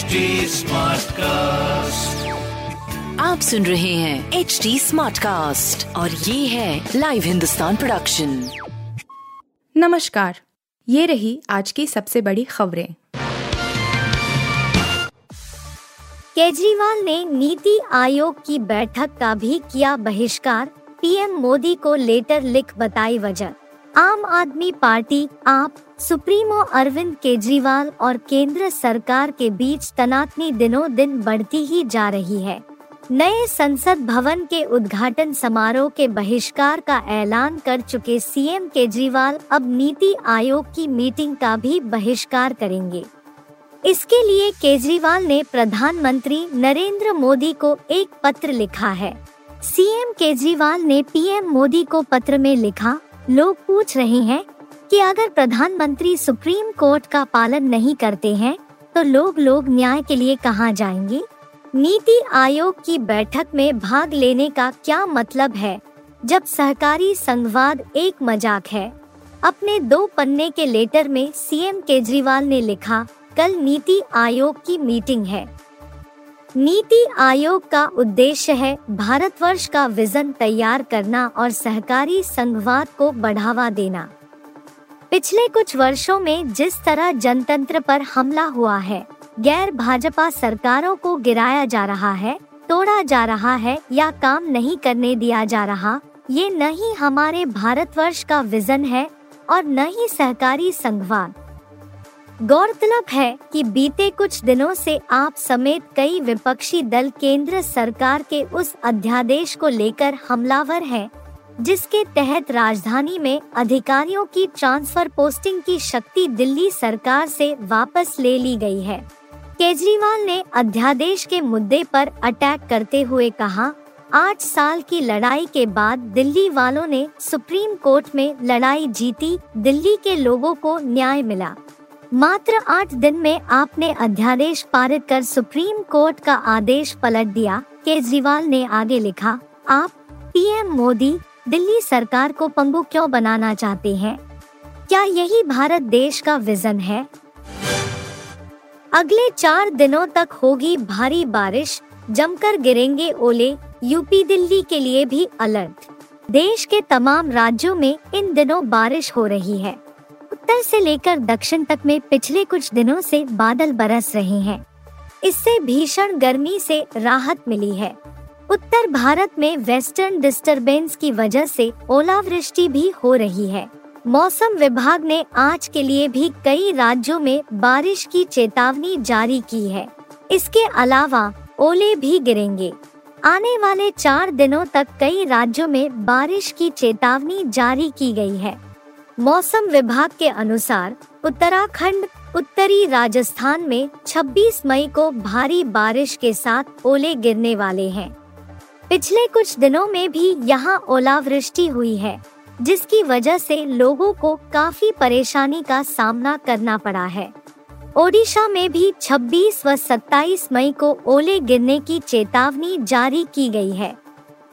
HD cast आप सुन रहे हैं एच डी स्मार्ट कास्ट और ये है लाइव हिंदुस्तान प्रोडक्शन नमस्कार ये रही आज की सबसे बड़ी खबरें। केजरीवाल ने नीति आयोग की बैठक का भी किया बहिष्कार पीएम मोदी को लेटर लिख बताई वजह। आम आदमी पार्टी, आप, सुप्रीमो अरविंद केजरीवाल और केंद्र सरकार के बीच तनातनी दिनों दिन बढ़ती ही जा रही है। नए संसद भवन के उद्घाटन समारोह के बहिष्कार का ऐलान कर चुके सीएम केजरीवाल अब नीति आयोग की मीटिंग का भी बहिष्कार करेंगे। इसके लिए केजरीवाल ने प्रधानमंत्री नरेंद्र मोदी को एक पत्र लिखा है। सीएम केजरीवाल ने पीएम मोदी को पत्र में लिखा लोग पूछ रहे हैं कि अगर प्रधानमंत्री सुप्रीम कोर्ट का पालन नहीं करते हैं तो लोग लोग न्याय के लिए कहाँ जाएँगे? नीति आयोग की बैठक में भाग लेने का क्या मतलब है, जब सहकारी संघवाद एक मज़ाक है? अपने दो पन्ने के लेटर में सीएम केजरीवाल ने लिखा, कल नीति आयोग की मीटिंग है। नीति आयोग का उद्देश्य है भारतवर्ष का विजन तैयार करना और सहकारी संघवाद को बढ़ावा देना। पिछले कुछ वर्षों में जिस तरह जनतंत्र पर हमला हुआ है, गैर भाजपा सरकारों को गिराया जा रहा है, तोड़ा जा रहा है या काम नहीं करने दिया जा रहा, ये न ही हमारे भारतवर्ष का विजन है और न ही सहकारी संघवाद। गौरतलब है कि बीते कुछ दिनों से आप समेत कई विपक्षी दल केंद्र सरकार के उस अध्यादेश को लेकर हमलावर हैं, जिसके तहत राजधानी में अधिकारियों की ट्रांसफ़र पोस्टिंग की शक्ति दिल्ली सरकार से वापस ले ली गई है। केजरीवाल ने अध्यादेश के मुद्दे पर अटैक करते हुए कहा आठ साल की लड़ाई के बाद दिल्ली वालों ने सुप्रीम कोर्ट में लड़ाई जीती दिल्ली के लोगों को न्याय मिला। मात्र आठ दिन में आपने अध्यादेश पारित कर सुप्रीम कोर्ट का आदेश पलट दिया। केजरीवाल ने आगे लिखा, आप, पीएम मोदी, दिल्ली सरकार को पंगु क्यों बनाना चाहते हैं? क्या यही भारत देश का विजन है? अगले चार दिनों तक होगी भारी बारिश, जमकर गिरेंगे ओले, यूपी दिल्ली के लिए भी अलर्ट। देश के तमाम राज्यों में इन दिनों बारिश हो रही है। उत्तर से लेकर दक्षिण तक में पिछले कुछ दिनों से बादल बरस रहे हैं। इससे भीषण गर्मी से राहत मिली है। उत्तर भारत में वेस्टर्न डिस्टरबेंस की वजह से ओलावृष्टि भी हो रही है। मौसम विभाग ने आज के लिए भी कई राज्यों में बारिश की चेतावनी जारी की है। इसके अलावा ओले भी गिरेंगे। आने वाले चार दिनों तक कई राज्यों में बारिश की चेतावनी जारी की गई है। मौसम विभाग के अनुसार उत्तराखंड, उत्तरी राजस्थान में 26 मई को भारी बारिश के साथ ओले गिरने वाले हैं। पिछले कुछ दिनों में भी यहाँ ओलावृष्टि हुई है, जिसकी वजह से लोगों को काफ़ी परेशानी का सामना करना पड़ा है। ओडिशा में भी 26 व 27 मई को ओले गिरने की चेतावनी जारी की गई है।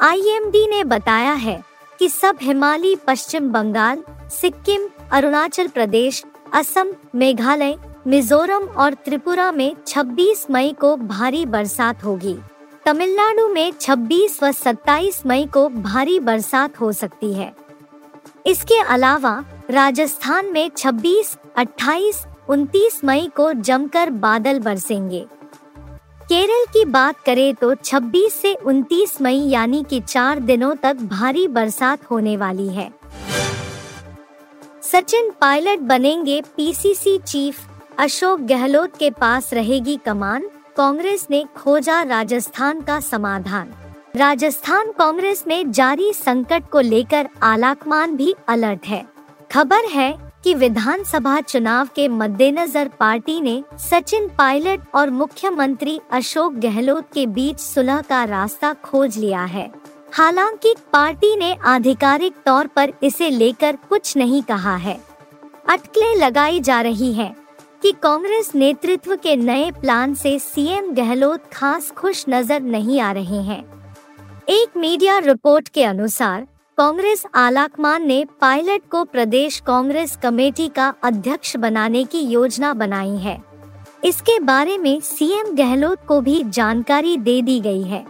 आईएमडी ने बताया है कि सब हिमालय पश्चिम बंगाल सिक्किम अरुणाचल प्रदेश असम मेघालय मिजोरम और त्रिपुरा में 26 मई को भारी बरसात होगी। तमिलनाडु में 26 व 27 मई को भारी बरसात हो सकती है। इसके अलावा राजस्थान में 26, 28, 29 मई को जमकर बादल बरसेंगे। केरल की बात करें तो 26 से 29 मई यानी कि चार दिनों तक भारी बरसात होने वाली है। सचिन पायलट बनेंगे पीसीसी चीफ, अशोक गहलोत के पास रहेगी कमान, कांग्रेस ने खोजा राजस्थान का समाधान। राजस्थान कांग्रेस में जारी संकट को लेकर आलाकमान भी अलर्ट है। खबर है कि विधानसभा चुनाव के मद्देनजर पार्टी ने सचिन पायलट और मुख्यमंत्री अशोक गहलोत के बीच सुलह का रास्ता खोज लिया है। हालाँकि पार्टी ने आधिकारिक तौर पर इसे लेकर कुछ नहीं कहा है। अटकलें लगाई जा रही हैं कि कांग्रेस नेतृत्व के नए प्लान से सीएम गहलोत खास खुश नज़र नहीं आ रहे हैं। एक मीडिया रिपोर्ट के अनुसार, कांग्रेस आलाकमान ने पायलट को प्रदेश कांग्रेस कमेटी का अध्यक्ष बनाने की योजना बनाई है। इसके बारे में सीएम गहलोत को भी जानकारी दे दी गई है।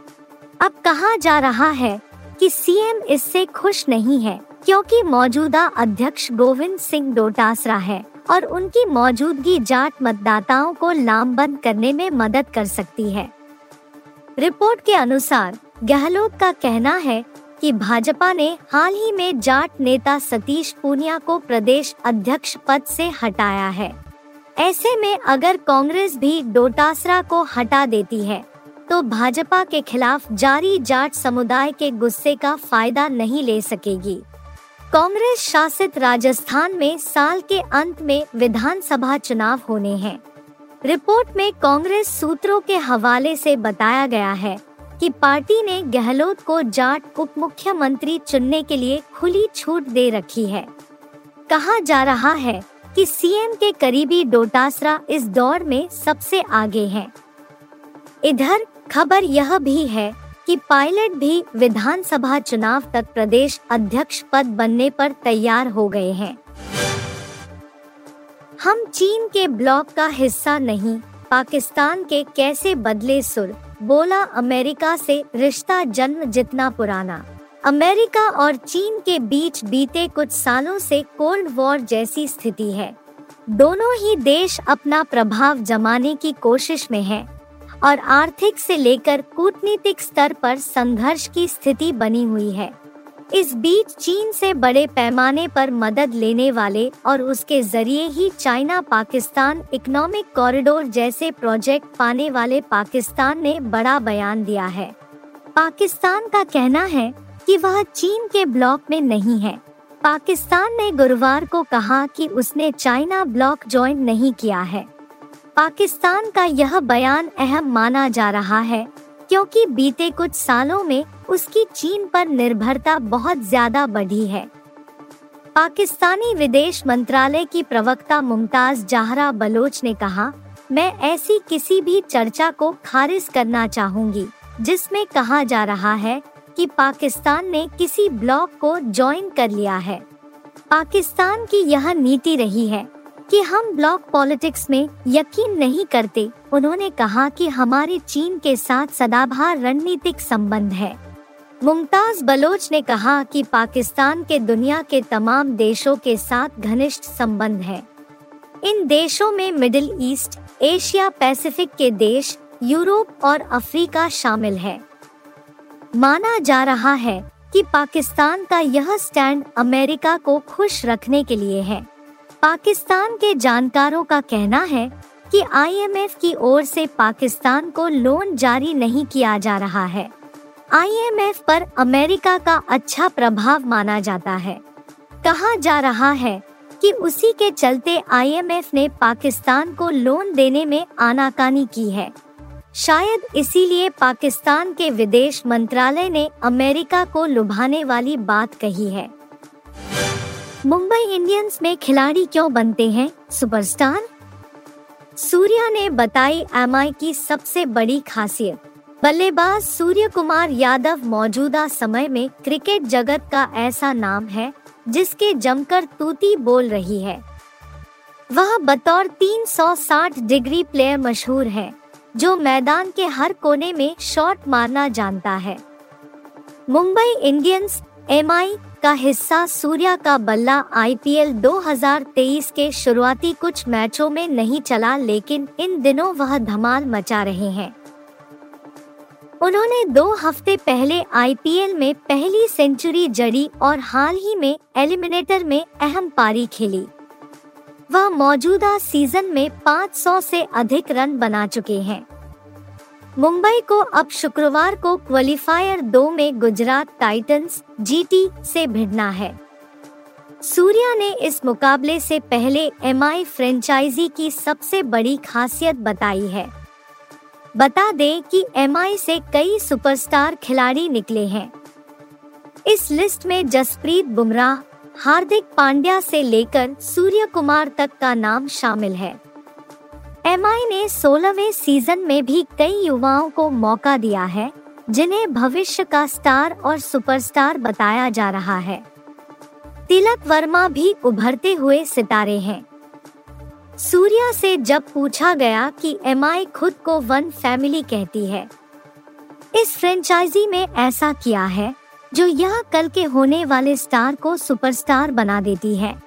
अब कहा जा रहा है कि सीएम इससे खुश नहीं है, क्योंकि मौजूदा अध्यक्ष गोविंद सिंह डोटासरा है और उनकी मौजूदगी जाट मतदाताओं को लामबंद करने में मदद कर सकती है। रिपोर्ट के अनुसार, गहलोत का कहना है कि भाजपा ने हाल ही में जाट नेता सतीश पूनिया को प्रदेश अध्यक्ष पद से हटाया है। ऐसे में अगर कांग्रेस भी डोटासरा को हटा देती है तो भाजपा के खिलाफ जारी जाट समुदाय के गुस्से का फ़ायदा नहीं ले सकेगी। कांग्रेस शासित राजस्थान में साल के अंत में विधानसभा चुनाव होने हैं। रिपोर्ट में कांग्रेस सूत्रों के हवाले से बताया गया है कि पार्टी ने गहलोत को जाट उप मुख्यमंत्री चुनने के लिए खुली छूट दे रखी है। कहा जा रहा है कि सीएम के करीबी डोटासरा इस दौर में सबसे आगे हैं। इधर खबर यह भी है कि पायलट भी विधानसभा चुनाव तक प्रदेश अध्यक्ष पद बनने पर तैयार हो गए हैं। हम चीन के ब्लॉक का हिस्सा नहीं, पाकिस्तान के कैसे बदले सुर, बोला अमेरिका से रिश्ता जन्म जितना पुराना। अमेरिका और चीन के बीच बीते कुछ सालों से कोल्ड वॉर जैसी स्थिति है। दोनों ही देश अपना प्रभाव जमाने की कोशिश में हैं। और आर्थिक से लेकर कूटनीतिक स्तर पर संघर्ष की स्थिति बनी हुई है। इस बीच चीन से बड़े पैमाने पर मदद लेने वाले और उसके ज़रिए ही चाइना पाकिस्तान इकोनॉमिक कॉरिडोर जैसे प्रोजेक्ट पाने वाले पाकिस्तान ने बड़ा बयान दिया है। पाकिस्तान का कहना है कि वह चीन के ब्लॉक में नहीं है। पाकिस्तान ने गुरुवार को कहा कि उसने चाइना ब्लॉक ज्वाइन नहीं किया है। पाकिस्तान का यह बयान अहम माना जा रहा है, क्योंकि बीते कुछ सालों में उसकी चीन पर निर्भरता बहुत ज़्यादा बढ़ी है। पाकिस्तानी विदेश मंत्रालय की प्रवक्ता मुमताज़ जाहरा बलोच ने कहा, मैं ऐसी किसी भी चर्चा को खारिज करना चाहूँगी, जिसमें कहा जा रहा है कि पाकिस्तान ने किसी ब्लॉक को ज्वाइन कर लिया है। पाकिस्तान की यह नीति रही है कि हम ब्लॉक पॉलिटिक्स में यकीन नहीं करते, उन्होंने कहा कि हमारे चीन के साथ सदाबहार रणनीतिक संबंध है। मुमताज़ बलोच ने कहा कि पाकिस्तान के दुनिया के तमाम देशों के साथ घनिष्ठ संबंध है। इन देशों में मिडिल ईस्ट, एशिया पैसिफिक के देश, यूरोप और अफ्रीका शामिल है। माना जा रहा है कि पाकिस्तान का यह स्टैंड अमेरिका को खुश रखने के लिए है। पाकिस्तान के जानकारों का कहना है कि आईएमएफ की ओर से पाकिस्तान को लोन जारी नहीं किया जा रहा है। आईएमएफ पर अमेरिका का अच्छा प्रभाव माना जाता है। कहा जा रहा है कि उसी के चलते आईएमएफ ने पाकिस्तान को लोन देने में आनाकानी की है। शायद इसीलिए पाकिस्तान के विदेश मंत्रालय ने अमेरिका को लुभाने वाली बात कही है। मुंबई इंडियंस में खिलाड़ी क्यों बनते हैं? सुपरस्टार? सूर्या ने बताई एमआई की सबसे बड़ी खासियत। बल्लेबाज सूर्य कुमार यादव मौजूदा समय में क्रिकेट जगत का ऐसा नाम है, जिसके जमकर तूती बोल रही है। वह बतौर 360 डिग्री प्लेयर मशहूर है, जो मैदान के हर कोने में शॉट मारना जानता है। मुंबई इंडियंस एमआई का हिस्सा सूर्या का बल्ला आईपीएल 2023 के शुरुआती कुछ मैचों में नहीं चला, लेकिन इन दिनों वह धमाल मचा रहे हैं। उन्होंने दो हफ़्ते पहले आईपीएल में पहली सेंचुरी जड़ी और हाल ही में एलिमिनेटर में अहम पारी खेली। वह मौजूदा सीज़न में 500 से अधिक रन बना चुके हैं। मुंबई को अब शुक्रवार को क्वालिफायर दो में गुजरात टाइटंस जीटी से भिड़ना है। सूर्या ने इस मुकाबले से पहले एमआई फ्रेंचाइजी की सबसे बड़ी खासियत बताई है। बता दें कि एमआई से कई सुपरस्टार खिलाड़ी निकले हैं। इस लिस्ट में जसप्रीत बुमराह, हार्दिक पांड्या से लेकर सूर्य कुमार तक का नाम शामिल है। एमआई ने सोलहवें सीज़न में भी कई युवाओं को मौका दिया है, जिन्हें भविष्य का स्टार और सुपरस्टार बताया जा रहा है। तिलक वर्मा भी उभरते हुए सितारे हैं। सूर्या से जब पूछा गया कि एमआई खुद को वन फैमिली कहती है, इस फ्रेंचाइजी में ऐसा किया है, जो यह कल के होने वाले स्टार को सुपरस्टार बना देती है?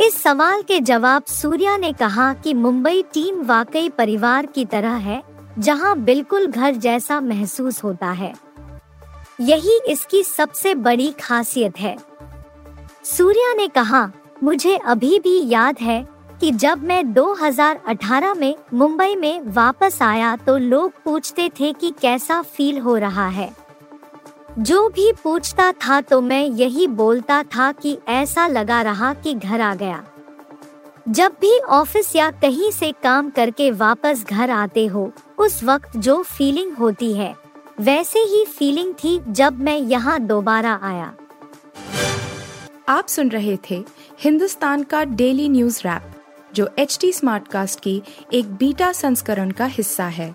इस सवाल के जवाब सूर्या ने कहा कि मुंबई टीम वाकई परिवार की तरह है, जहाँ बिल्कुल घर जैसा महसूस होता है। यही इसकी सबसे बड़ी खासियत है। सूर्या ने कहा, मुझे अभी भी याद है कि जब मैं 2018 में मुंबई में वापस आया तो लोग पूछते थे कि कैसा फील हो रहा है। जो भी पूछता था तो मैं यही बोलता था कि ऐसा लगा रहा कि घर आ गया। जब भी ऑफ़िस या कहीं से काम करके वापस घर आते हो, उस वक्त जो फीलिंग होती है, वैसे ही फीलिंग थी जब मैं यहाँ दोबारा आया। आप सुन रहे थे हिंदुस्तान का डेली न्यूज़ रैप, जो एच टी स्मार्टकास्ट की एक बीटा संस्करण का हिस्सा है।